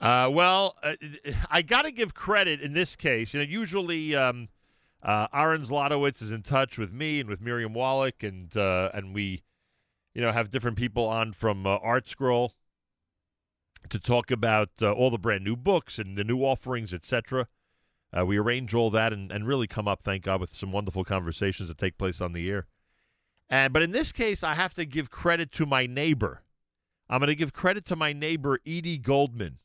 Uh, well, uh, I got to give credit in this case. You know, usually um, uh, Aaron Zlotowitz is in touch with me and with Miriam Wallach, and uh, and we, you know, have different people on from uh, Art Scroll to talk about uh, all the brand new books and the new offerings, etc. We arrange all that and, and really come up, thank God, with some wonderful conversations that take place on the air. And but in this case, I have to give credit to my neighbor. I'm going to give credit to my neighbor Edie Goldman,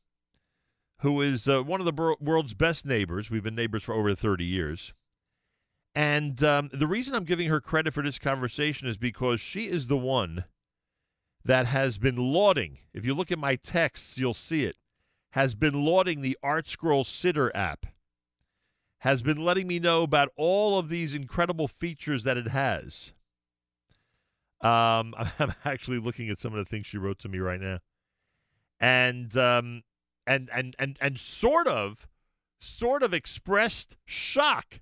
who is uh, one of the bor- world's best neighbors. We've been neighbors for over 30 years. And um, the reason I'm giving her credit for this conversation is because she is the one that has been lauding. If you look at my texts, you'll see it. Has been lauding the Art Scroll Siddur app. Has been letting me know about all of these incredible features that it has. Um, I'm actually looking at some of the things she wrote to me right now, and um, and and and and sort of, sort of expressed shock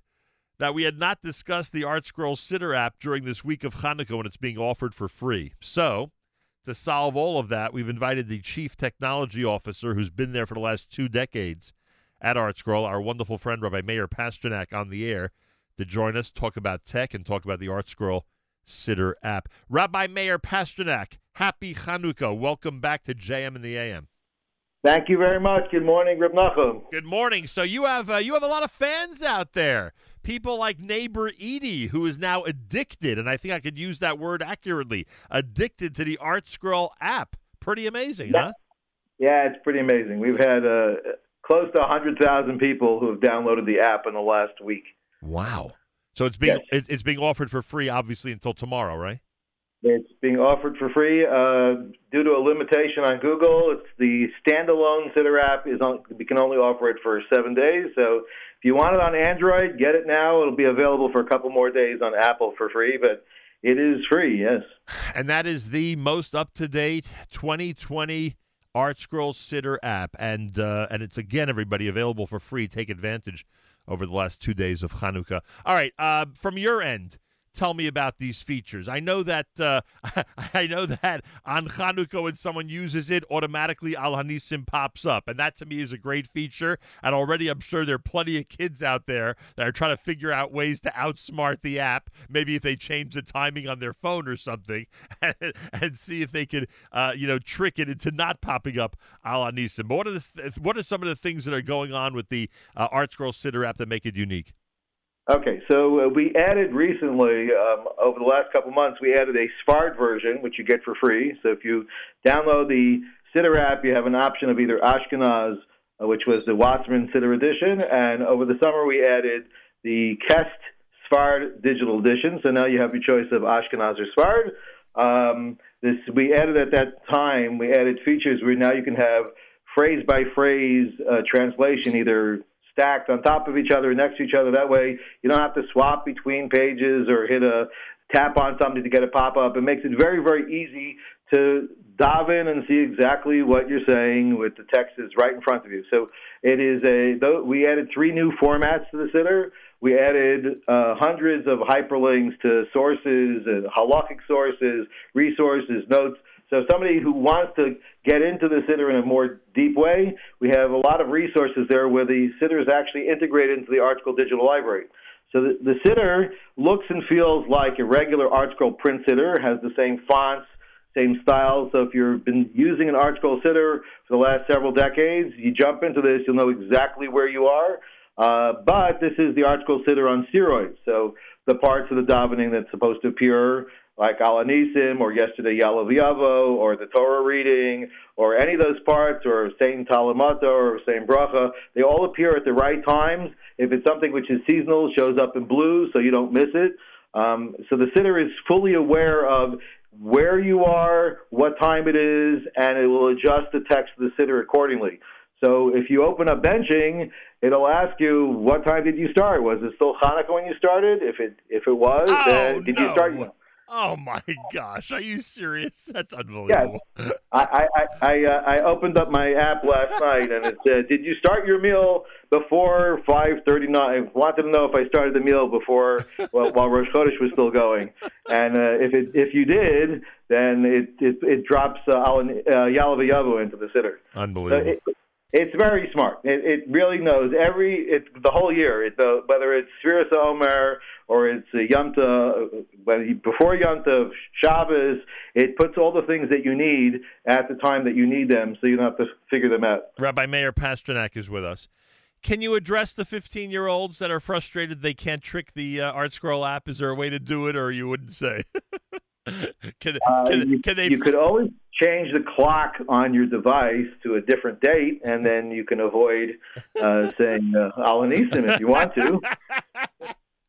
that we had not discussed the Art Scroll Siddur app during this week of Hanukkah when it's being offered for free. So, to solve all of that, we've invited the chief technology officer who's been there for the last two decades at Art Scroll, our wonderful friend Rabbi Meir Pasternak, on the air to join us, talk about tech, and talk about the Art Scroll Siddur app. Rabbi Meir Pasternak, happy Chanukah. Welcome back to JM and the AM. Thank you very much. Good morning, Reb Nachum. Good morning. So you have uh, you have a lot of fans out there. People like neighbor Edie, who is now addicted, and I think I could use that word accurately, addicted to the Art Scroll app. Pretty amazing, yeah. huh? Yeah, it's pretty amazing. We've had uh, close to 100,000 people who have downloaded the app in the last week. Wow. So it's being Yes. it's being offered for free, obviously, until tomorrow, right? It's being offered for free uh, due to a limitation on Google. It's the standalone Siddur app is on. We can only offer it for seven days. So if you want it on Android, get it now. It'll be available for a couple more days on Apple for free, but it is free. Yes. And that is the most up to date 2020 Art Scroll Siddur app, and uh, and it's again everybody available for free. Take advantage over the last two days of Hanukkah. All right, uh, from your end. Tell me about these features. I know that uh, I know that on Hanukkah when someone uses it, automatically Al Hanisim pops up, and that to me is a great feature. And already, I'm sure there are plenty of kids out there that are trying to figure out ways to outsmart the app. Maybe if they change the timing on their phone or something, and, and see if they could, uh, you know, trick it into not popping up Al Hanisim. But what are the, what are some of the things that are going on with the uh, Art Scroll Siddur app that make it unique? Okay, so uh, we added recently, um, over the last couple months, we added a Sfard version, which you get for free. So if you download the Siddur app, you have an option of either Ashkenaz, uh, which was the Wasserman Siddur edition, and over the summer we added the Kest Sfard digital edition. So now you have your choice of Ashkenaz or Sfard. Um, this we added at that time. We added features where now you can have phrase by phrase uh, translation, either stacked on top of each other, next to each other. That way, you don't have to swap between pages or hit a tap on something to get a pop up. It makes it very, very easy to dive in and see exactly what you're saying with the text is right in front of you. So it is a. We added three new formats to the siddur. We added uh, hundreds of hyperlinks to sources, uh, halakhic sources, resources, notes. So somebody who wants to get into the siddur in a more deep way, we have a lot of resources there where the siddur is actually integrated into the ArtScroll digital library. So the, the siddur looks and feels like a regular ArtScroll print siddur, has the same fonts, same styles. So if you've been using an ArtScroll siddur for the last several decades, you jump into this, you'll know exactly where you are. Uh, but this is the ArtScroll siddur on steroids. So the parts of the davening that's supposed to appear like Al Hanisim or yesterday Yalav Yavo or the Torah reading or any of those parts or saying Tal Umatar or saying Bracha, they all appear at the right times. If it's something which is seasonal, shows up in blue so you don't miss it. Um, so the siddur is fully aware of where you are, what time it is, and it will adjust the text of the siddur accordingly. So if you open up benching, it'll ask you what time did you start? Was it still Hanukkah when you started? If it if it was, Oh, then did you no. start? Oh my gosh, are you serious? That's unbelievable. I I I I, uh, I opened up my app last night and it said, "Did you start your meal before 5:39?" I wanted to know if I started the meal before well, while Rosh Chodesh was still going, and uh, if it if you did, then it it, it drops uh, uh, Yalav Yavu into the siddur. So Unbelievable. it, It's very smart. It, it really knows every it's the whole year. Whether it's Sfiras Omer or it's Yom Tov, before Tov, Shabbos, it puts all the things that you need at the time that you need them, so you don't have to figure them out. Rabbi Meir Pasternak is with us. Can you address the 15 year olds that are frustrated they can't trick the uh, ArtScroll app? Is there a way to do it, or you wouldn't say? can, Uh, can, you, can they? you could always change the clock on your device to a different date, and then you can avoid uh, saying uh, Al Hanisim if you want to.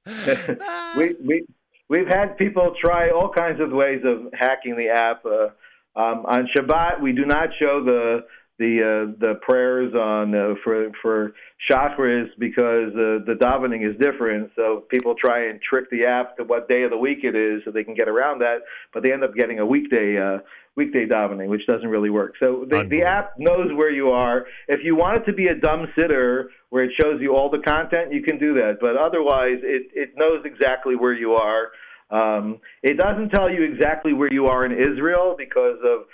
we, we, we've had people try all kinds of ways of hacking the app. Uh, um, on Shabbat, we do not show the the uh, the prayers on uh, for for chakras because uh, the davening is different. So people try and trick the app to what day of the week it is, so they can get around that. But they end up getting a weekday uh, weekday davening, which doesn't really work. So the, the app knows where you are. If you want it to be a dumb siddur where it shows you all the content, you can do that. But otherwise, it it knows exactly where you are. Um, it doesn't tell you exactly where you are in Israel because of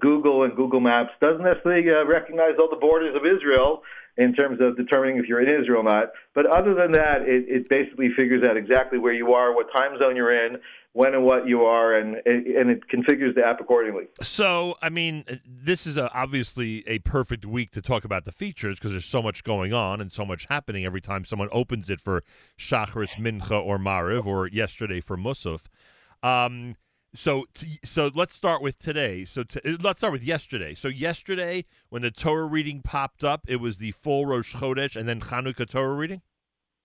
Google and Google Maps doesn't necessarily uh, recognize all the borders of Israel in terms of determining if you're in Israel or not. But other than that, it, it basically figures out exactly where you are, what time zone you're in, when and what you are, and and it configures the app accordingly. So, I mean, this is a, obviously a perfect week to talk about the features because there's so much going on and so much happening every time someone opens it for Shacharis, Mincha, or Mariv, or yesterday for Musaf. Um, so t- so let's start with today. So t- let's start with yesterday. So yesterday, when the Torah reading popped up, it was the full Rosh Chodesh and then Chanukah Torah reading.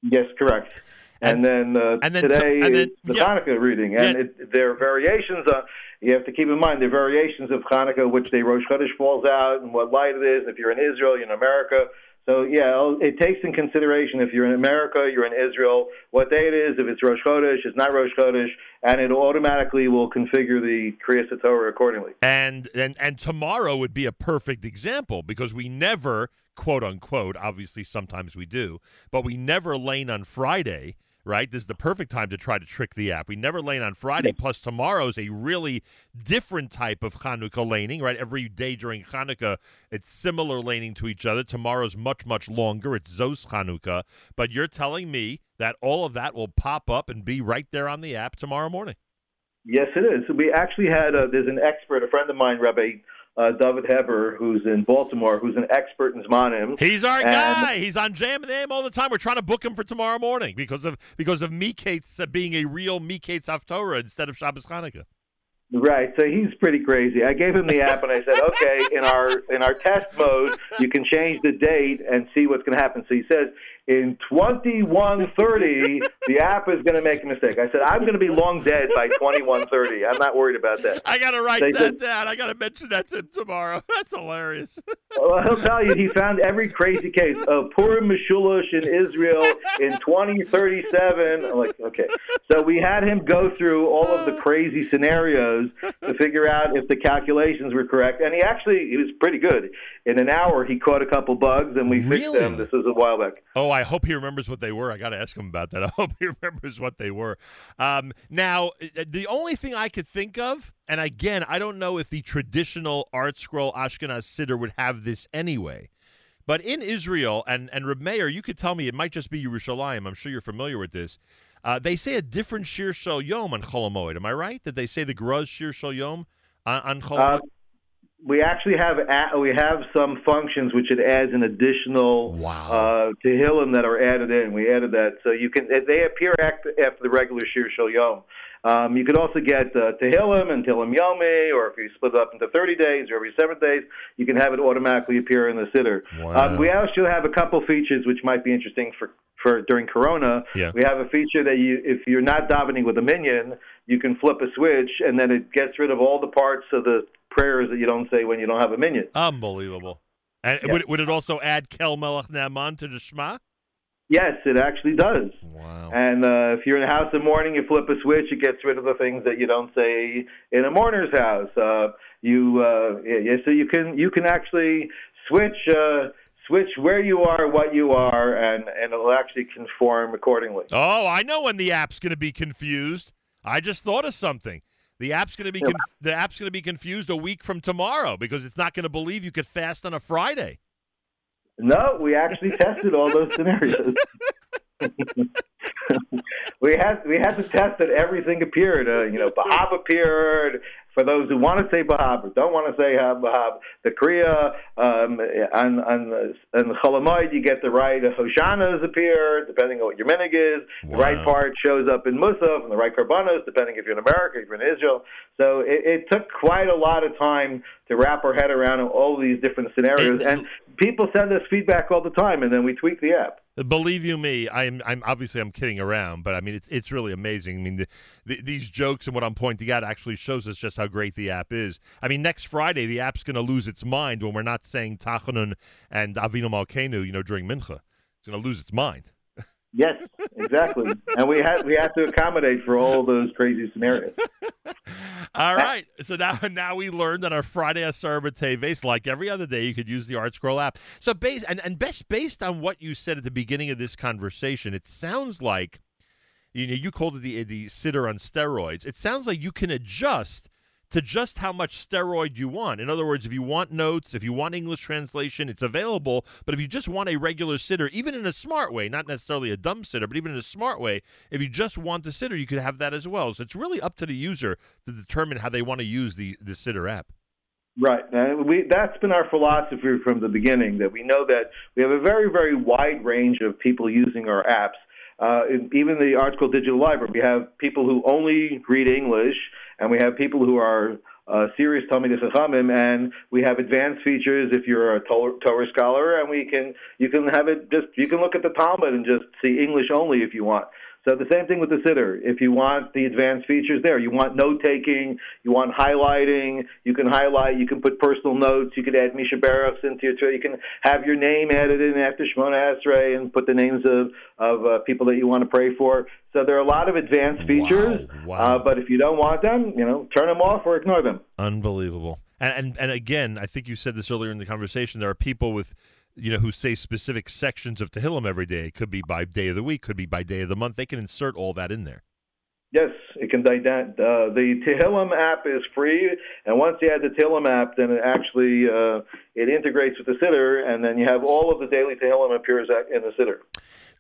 Yes, correct. And, and then, uh, and then today so, and then, the yeah. Hanukkah reading, and Yeah. it, there are variations. Uh, you have to keep in mind there are variations of Hanukkah, which day Rosh Chodesh falls out, and what light it is. If you're in Israel, you're in America. So yeah, oh, it takes in consideration if you're in America, you're in Israel, what day it is. If it's Rosh Chodesh, it's not Rosh Chodesh, and it automatically will configure the Kriyas Torah accordingly. And and and tomorrow would be a perfect example because we never quote unquote obviously sometimes we do, but we never lane on Friday, right? This is the perfect time to try to trick the app. We never lane on Friday. Plus tomorrow's a really different type of Hanukkah laning, right? Every day during Hanukkah, it's similar laning to each other. Tomorrow's much much longer. It's Zos Hanukkah, but you're telling me that all of that will pop up and be right there on the app tomorrow morning. Yes, it is. So We actually had uh, there's an expert, a friend of mine, Rabbi uh, David Heber, who's in Baltimore, who's an expert in Zmanim. He's our And- guy. He's on Jam and AM all the time. We're trying to book him for tomorrow morning because of because of Mikates uh, being a real Mikates Haftorah instead of Shabbos Chanukah. Right, so he's pretty crazy. I gave him the app and I said, okay, in our in our test mode, you can change the date and see what's going to happen. So he says in twenty one thirty, the app is going to make a mistake. I said I'm going to be long dead by twenty one thirty. I'm not worried about that. I gotta write They that said- down. I gotta mention that to him tomorrow. That's hilarious. Well, he'll tell you he found every crazy case of Purim Mishulush in Israel in 2037. I'm like, okay. So we had him go through all of the crazy scenarios to figure out if the calculations were correct. And he actually, he was pretty good. In an hour, he caught a couple bugs and we fixed Really? them. This was a while back. Oh, I hope he remembers what they were. I got to ask him about that. I hope he remembers what they were. Um, now, uh, the only thing I could think of, and again, I don't know if the traditional Art Scroll Ashkenaz Siddur would have this anyway, but in Israel, and, and Reb Meir, you could tell me, it might just be Yerushalayim. I'm sure you're familiar with this. Uh, they say a different Shir Shal Yom on Chol Hamoed. Am I right? Did they say the Gruz Shir Shal Yom on, on Chol Uh? We actually have we have some functions which it adds an additional Wow. uh, Tehillim that are added in. We added that, so you can they appear act- after the regular Shir Shal Yom. Um, you could also get uh, Tehillim and Tehillim Yomi, or if you split it up into 30 days or every seven days, you can have it automatically appear in the Siddur. Wow. Um, we also have a couple features which might be interesting for, for during Corona. Yeah. We have a feature that you, if you're not davening with a minyan, you can flip a switch, and then it gets rid of all the parts of the prayers that you don't say when you don't have a minyan. Unbelievable. And Yeah. would, would it also add Kel Melech Naaman to the Shema? Yes, it actually does. Wow. And uh, if you're in a house in the morning, you flip a switch, it gets rid of the things that you don't say in a mourner's house. Uh, you uh, yeah, so you can you can actually switch uh, switch where you are, what you are, and and it'll actually conform accordingly. Oh, I know when the app's going to be confused. I just thought of something. The app's going to be con- the app's going to be confused a week from tomorrow because it's not going to believe you could fast on a Friday. No, we actually tested all those scenarios. we had we had to test that everything appeared. Uh, you know, Bahab appeared. For those who want to say Bahab or don't want to say Bahab, the Kriya um, on on on Chol Hamoed, you get the right Hoshanas appear, depending on what your minhag is. Wow. The right part shows up in Musaf, and the right Karbanos, depending if you're in America, if you're in Israel. So it, it took quite a lot of time to wrap our head around all these different scenarios. And people send us feedback all the time, and then we tweak the app. Believe you me, I'm I'm obviously I'm kidding around, but I mean it's it's really amazing. I mean the, the, these jokes and what I'm pointing out actually shows us just how great the app is. I mean next Friday the app's going to lose its mind when we're not saying Tachanun and Avinu Malkeinu, you know, during Mincha. It's going to lose its mind. Yes, exactly. and we had we have to accommodate for all those crazy scenarios. all right. So now now we learned that our Friday Asar Teves, like every other day, you could use the Art Scroll app. So based and, and best based on what you said at the beginning of this conversation, it sounds like you know you called it the the siddur on steroids. It sounds like you can adjust to just how much steroid you want. In other words, if you want notes, if you want English translation, it's available. But if you just want a regular siddur, even in a smart way, not necessarily a dumb siddur, but even in a smart way, if you just want the siddur, you could have that as well. So it's really up to the user to determine how they want to use the, the siddur app. Right. We, that's been our philosophy from the beginning, that we know that we have a very, very wide range of people using our apps. Uh, even the ArtScroll Digital Library, we have people who only read English and we have people who are uh, serious Talmidei Chachamim, and we have advanced features if you're a Torah scholar, and we can you can have it just you can look at the Talmud and just see English only if you want. So the same thing with the siddur. If you want the advanced features there, you want note taking, you want highlighting, you can highlight, you can put personal notes, you can add Misha Baruchs into your, tool. you can have your name added in after Shemona Esrei and put the names of, of uh, people that you want to pray for. So there are a lot of advanced features, wow, wow. Uh, but if you don't want them, you know, turn them off or ignore them. Unbelievable. And, and and again, I think you said this earlier in the conversation. There are people with you know, who say specific sections of Tehillim every day. It could be by day of the week, could be by day of the month. They can insert all that in there. Yes, it can do that. Uh, the Tehillim app is free, and once you add the Tehillim app, then it actually uh, it integrates with the siddur, and then you have all of the daily Tehillim appears in the siddur.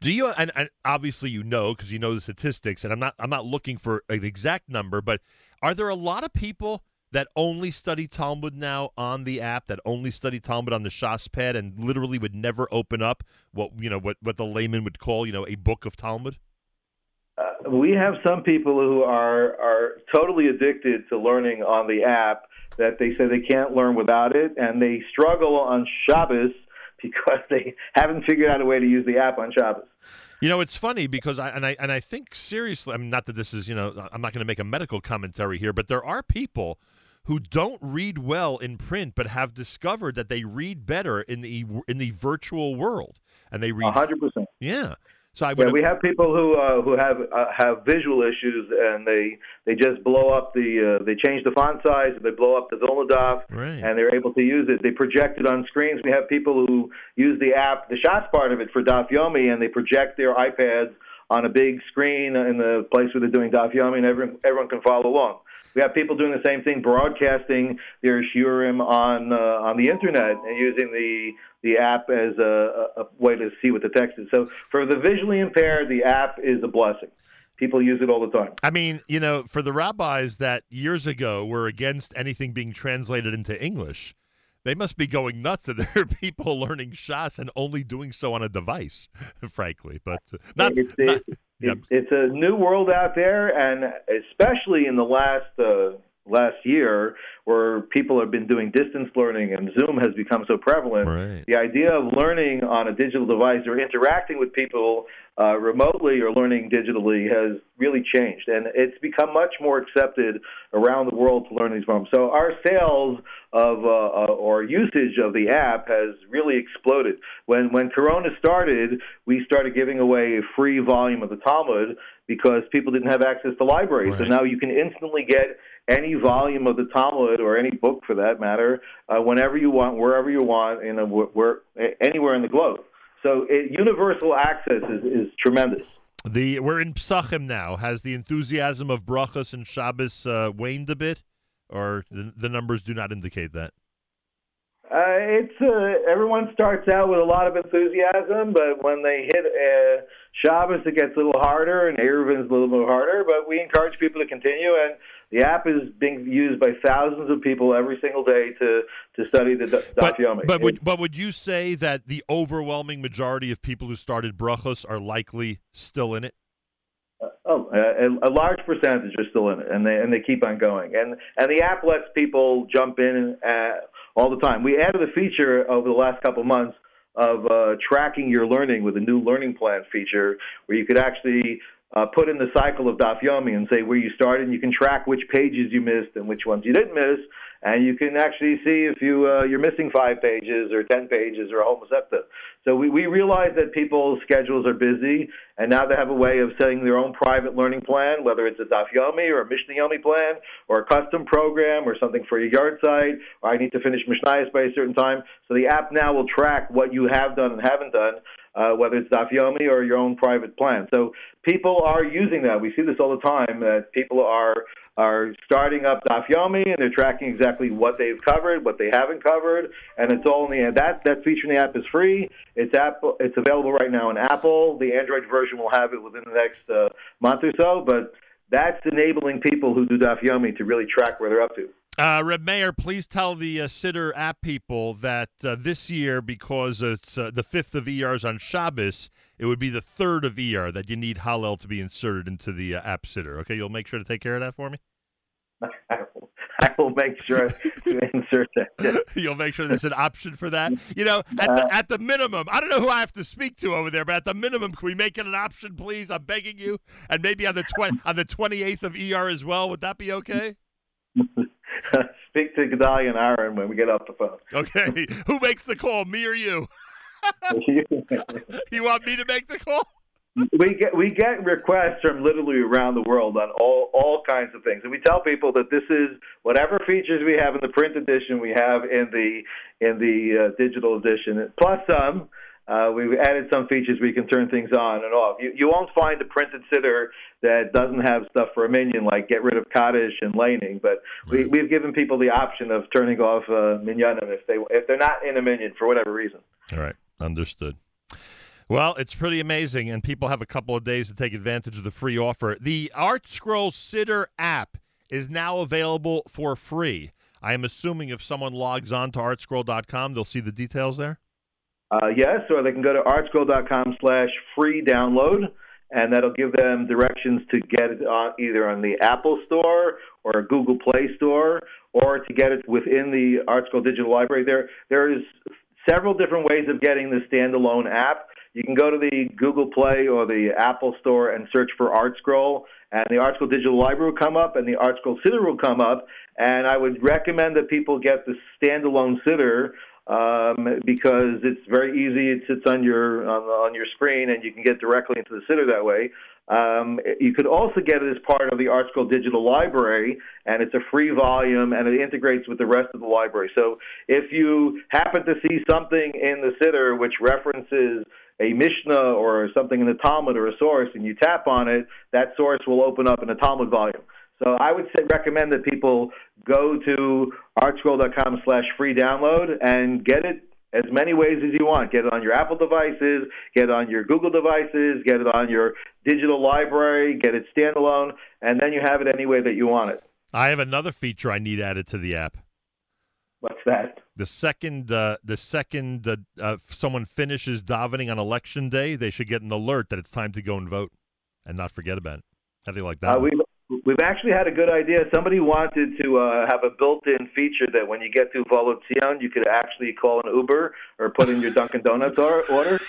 Do you? And, and obviously, you know because you know the statistics, and I'm not. I'm not looking for an exact number, but are there a lot of people? That only study Talmud now on the app, that only study Talmud on the Shas pad, and literally would never open up what you know what what the layman would call you know a book of Talmud? Uh, we have some people who are are totally addicted to learning on the app that they say they can't learn without it, and they struggle on Shabbos because they haven't figured out a way to use the app on Shabbos. You know, it's funny because I and I and I think seriously. I mean, not that this is you know, I'm not going to make a medical commentary here, but there are people who don't read well in print but have discovered that they read better in the in the virtual world and they read 100%. Yeah. So I yeah, we have people who uh, who have uh, have visual issues and they they just blow up the uh, they change the font size they blow up the Vilna right. and they're able to use it. They project it on screens. We have people who use the app, the shots part of it for Dafyomi, and they project their iPads on a big screen in the place where they're doing Dafyomi, and everyone everyone can follow along. We have people doing the same thing, broadcasting their shiurim on uh, on the internet and using the the app as a, a way to see what the text is. So for the visually impaired, the app is a blessing people use it all the time. I mean, you know, for the rabbis that years ago were against anything being translated into English, they must be going nuts that there are people learning Shas and only doing so on a device, frankly. But uh, not, it's, not, Yep. It's a new world out there, and especially in the last uh, last year, where people have been doing distance learning and Zoom has become so prevalent. Right. The idea of learning on a digital device or interacting with people uh, remotely or learning digitally has really changed, and it's become much more accepted around the world to learn these forms. So our sales of uh, uh, or usage of the app has really exploded. When when Corona started, we started giving away a free volume of the Talmud because people didn't have access to libraries. Right. So now you can instantly get any volume of the Talmud or any book for that matter uh, whenever you want, wherever you want, in a, where, anywhere in the globe. So it, universal access is, is tremendous. The we're in Psachim now. Has the enthusiasm of brachas and Shabbos uh, waned a bit, or the, the numbers do not indicate that? Uh, it's uh, everyone starts out with a lot of enthusiasm, but when they hit uh, Shabbos, it gets a little harder, and Eruvin is a little bit harder. But we encourage people to continue, and the app is being used by thousands of people every single day to to study the Daf But, Yomi. but, would, but would you say that the overwhelming majority of people who started brachos are likely still in it? Uh, oh, a, a large percentage are still in it, and they and they keep on going. And and the app lets people jump in uh, all the time. We added a feature over the last couple of months of uh, tracking your learning with a new learning plan feature, where you could actually uh, put in the cycle of Daf Yomi and say where you started, and you can track which pages you missed and which ones you didn't miss, and you can actually see if you uh, you're missing five pages or ten pages or Masechta. So we, we realize that people's schedules are busy, and now they have a way of setting their own private learning plan, whether it's a Daf Yomi or a Mishnah Yomi plan or a custom program or something for your yahrzeit, or I need to finish Mishnayos by a certain time. So the app now will track what you have done and haven't done, uh, whether it's Daf Yomi or your own private plan. So people are using that. We see this all the time that people are are starting up Daf Yomi and they're tracking exactly what they've covered, what they haven't covered, and it's all in the that that feature in the app is free. It's Apple. It's available right now in Apple. The Android version will have it within the next uh, month or so, but that's enabling people who do Daf Yomi to really track where they're up to. Uh, Reb Meir, please tell the uh, Siddur app people that uh, this year, because it's uh, the fifth of ERs on Shabbos, it would be the third of ER that you need Hallel to be inserted into the uh, app Siddur. Okay, you'll make sure to take care of that for me. I will, I will make sure to insert that. You'll make sure there's an option for that. You know, at the, at the minimum, I don't know who I have to speak to over there, but at the minimum, can we make it an option, please? I'm begging you, and maybe on the twenty on the twenty eighth of ER as well. Would that be okay? Speak to Gedalia and Aaron when we get off the phone. Okay, who makes the call, me or you? you want me to make the call? we get we get requests from literally around the world on all all kinds of things, and we tell people that this is whatever features we have in the print edition, we have in the in the uh, digital edition, plus some. Uh, we've added some features where you can turn things on and off. You, you won't find a printed siddur that doesn't have stuff for a minyan, like get rid of Kaddish and laning. But we, we've given people the option of turning off uh, minyanim if they if they're not in a minyan for whatever reason. All right, understood. Well, it's pretty amazing, and people have a couple of days to take advantage of the free offer. The Art Scroll Siddur app is now available for free. I am assuming if someone logs on to artscroll.com, they'll see the details there. Uh, yes, or they can go to artscroll.com slash free download, and that'll give them directions to get it on, either on the Apple Store or Google Play Store, or to get it within the ArtScroll Digital Library. There, there is several different ways of getting the standalone app. You can go to the Google Play or the Apple Store and search for ArtScroll, and the ArtScroll Digital Library will come up, and the ArtScroll Siddur will come up. And I would recommend that people get the standalone Siddur um, because it's very easy. It sits on your on, on your screen, and you can get directly into the Siddur that way. Um, you could also get it as part of the ArtScroll Digital Library, and it's a free volume, and it integrates with the rest of the library. So if you happen to see something in the Siddur which references a Mishnah or something in the Talmud or a source, and you tap on it, that source will open up in a Talmud volume. So I would say, recommend that people go to artscroll.com slash free download and get it as many ways as you want. Get it on your Apple devices, get it on your Google devices, get it on your digital library, get it standalone, and then you have it any way that you want it. I have another feature I need added to the app. What's that? The second, uh, the second uh, uh, someone finishes davening on election day, they should get an alert that it's time to go and vote, and not forget about it. How do you like that? Uh, we've we've actually had a good idea. Somebody wanted to uh, have a built-in feature that when you get to Volotzion, you could actually call an Uber or put in your Dunkin' Donuts order.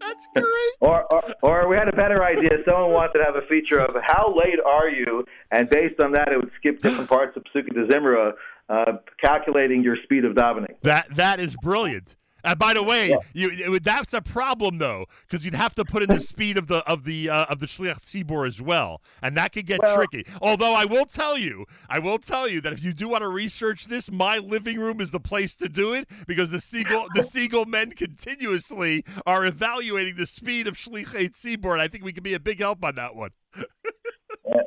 That's great. or, or, or we had a better idea. Someone wanted to have a feature of how late are you, and based on that, it would skip different parts of Pesukei de Zimra, uh, calculating your speed of davening. That that is brilliant. And by the way, yeah. you it, that's a problem though, because you'd have to put in the speed of the of the uh, of the shliach tzibur as well, and that could get well, tricky. Although I will tell you, I will tell you that if you do want to research this, my living room is the place to do it because the Segal the Segal men continuously are evaluating the speed of tzibur, and I think we can be a big help on that one.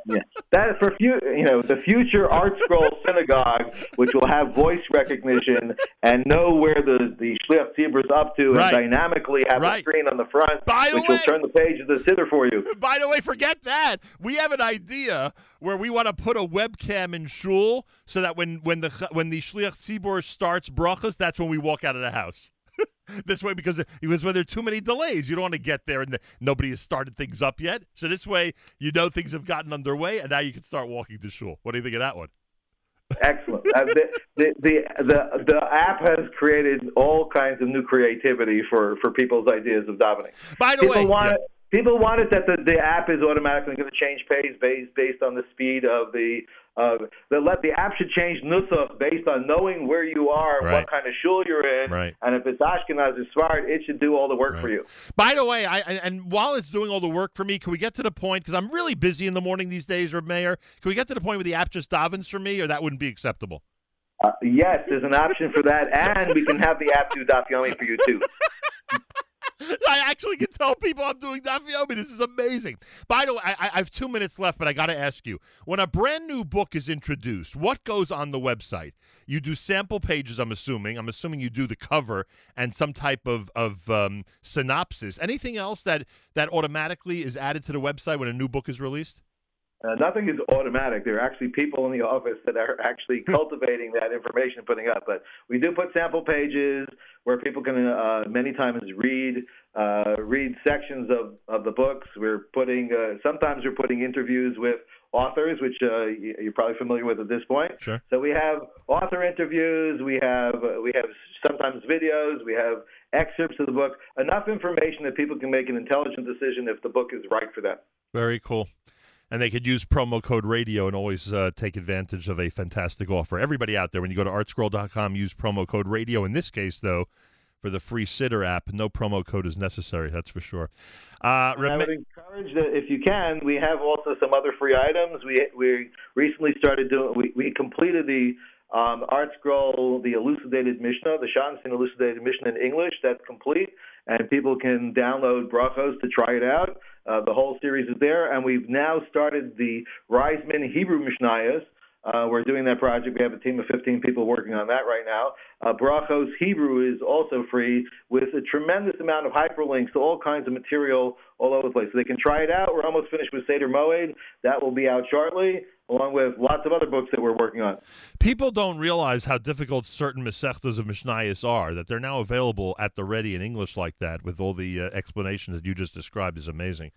Yeah. That is for few, you know, the future Art Scroll synagogue, which will have voice recognition and know where the the shliach is up to, Right. and dynamically have Right. a screen on the front, By which will turn the page of the siddur for you. By the way, forget that. We have an idea where we want to put a webcam in shul so that when when the when the shliach starts brachas, that's when we walk out of the house. this way, because because when there are too many delays, you don't want to get there and the, nobody has started things up yet. So this way, you know things have gotten underway, and now you can start walking to shul. What do you think of that one? Excellent. Uh, the, the, the the the app has created all kinds of new creativity for for people's ideas of davening. By the people way, want yeah. it. People want it that the, the app is automatically going to change pace based based on the speed of the. Uh, the let the app should change nusach based on knowing where you are, Right. what kind of shul you're in, Right. and if it's Ashkenaz Sfard, it should do all the work for you. By the way, I I- and while it's doing all the work for me, can we get to the point? Because I'm really busy in the morning these days, or Meir. Can we get to the point where the app just davens for me, or that wouldn't be acceptable? Uh, yes, there's an option for that, and we can have the app do daf yomi for you too. I actually can tell people I'm doing that for Dafyomi. This is amazing. By the way, I, I have two minutes left, but I got to ask you: when a brand new book is introduced, what goes on the website? You do sample pages. I'm assuming. I'm assuming you do the cover and some type of of um, synopsis. Anything else that that automatically is added to the website when a new book is released? Uh, nothing is automatic. There are actually people in the office that are actually cultivating that information and putting up. But we do put sample pages where people can uh, many times read uh, read sections of, of the books. We're putting uh, sometimes we're putting interviews with authors, which uh, you're probably familiar with at this point. Sure. So we have author interviews. We have uh, we have sometimes videos. We have excerpts of the book. Enough information that people can make an intelligent decision if the book is right for them. Very cool. And they could use promo code radio and always uh, take advantage of a fantastic offer. Everybody out there, when you go to artscroll.com, use promo code radio. In this case, though, for the free Siddur app, no promo code is necessary. That's for sure. Uh, And I would encourage that if you can, we have also some other free items. We we recently started doing. We, we completed the um, Art Scroll, the elucidated Mishnah, the Schottenstein elucidated Mishnah in English. That's complete, and people can download brachos to try it out. Uh, the whole series is there, and we've now started the Ryzman Hebrew Mishnayos. Uh, we're doing that project. We have a team of 15 people working on that right now. Uh, Brachos Hebrew is also free with a tremendous amount of hyperlinks to all kinds of material all over the place. So they can try it out. We're almost finished with Seder Moed. That will be out shortly, along with lots of other books that we're working on. people don't realize how difficult certain Masechtas of Mishnayos are, that they're now available at the ready in English like that with all the uh, explanations that you just described is amazing.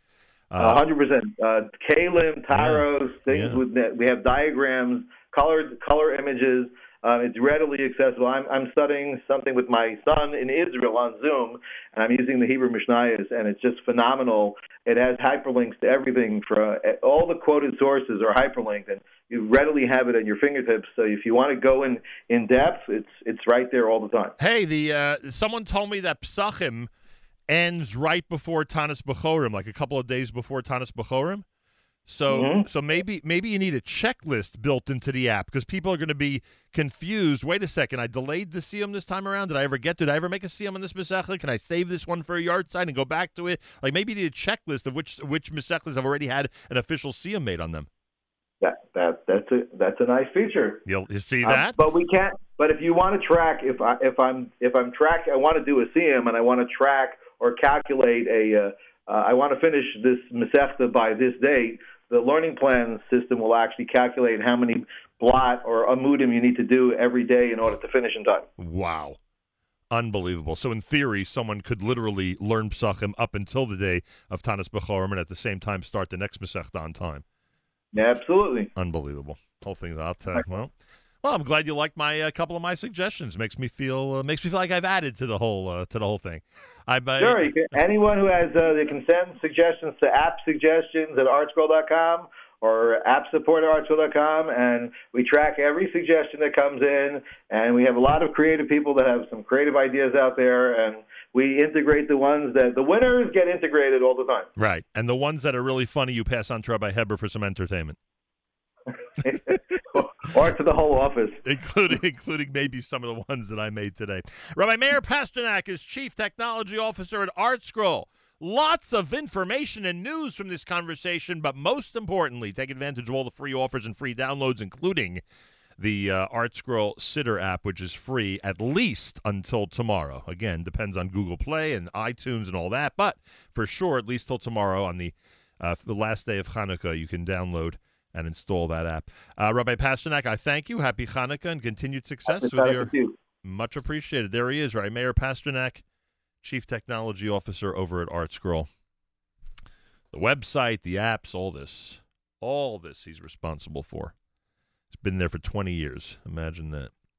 Uh, hundred percent. Uh, Kalim, Tyros, things Yeah. with that. We have diagrams, colored color images. Uh, it's readily accessible. I'm, I'm studying something with my son in Israel on Zoom, and I'm using the Hebrew Mishnayos, and it's just phenomenal. It has hyperlinks to everything. For uh, all the quoted sources are hyperlinked, and you readily have it at your fingertips. So if you want to go in in depth, it's it's right there all the time. Hey, the uh, someone told me that Psachim ends right before Tanis Bechorim, like a couple of days before Tanis Bechorim. So, Mhm. so maybe maybe you need a checklist built into the app because people are going to be confused. Wait a second, I delayed the Siyum this time around. Did I ever get? Did I ever make a Siyum on this Masechta? Can I save this one for a yahrzeit and go back to it? Like maybe you need a checklist of which which Masechtas have already had an official Siyum made on them. That that that's a that's a nice feature. You'll you see Um, that? but we can't. But if you want to track, if I if I'm if I'm track, I want to do a Siyum and I want to track or calculate a. Uh, uh, I want to finish this Masechta by this date. The learning plan system will actually calculate how many blot or amudim you need to do every day in order to finish in time. Wow. Unbelievable. So, in theory, someone could literally learn Psachim up until the day of Tanis Bechorim and at the same time start the next Masechta on time. Yeah, absolutely. Unbelievable. Whole thing out. Uh, well, well, I'm glad you liked my uh, couple of my suggestions. Makes me feel uh, makes me feel like I've added to the whole uh, to the whole thing. I, I Sure. Can, anyone who has uh, they can send suggestions to app suggestions at artscroll.com or app support at artscroll.com, and we track every suggestion that comes in. And we have a lot of creative people that have some creative ideas out there, and we integrate the ones that the winners get integrated all the time. right, and the ones that are really funny, you pass on to Rabbi Heber for some entertainment, or to the whole office. including including maybe some of the ones that I made today. Rabbi Meir Pasternak is Chief Technology Officer at ArtScroll. Lots of information and news from this conversation, but most importantly, take advantage of all the free offers and free downloads, including the uh, Art Scroll Siddur app, which is free at least until tomorrow. Again, depends on Google Play and iTunes and all that, but for sure, at least till tomorrow on the uh, the last day of Hanukkah, you can download and install that app. Uh, Rabbi Pasternak, I thank you. Happy Hanukkah and continued success Happy with your. you. Much appreciated. There he is, right? Meir Pasternak, Chief Technology Officer over at Art Scroll. The website, the apps, all this. All this he's responsible for. He's been there for 20 years. Imagine that.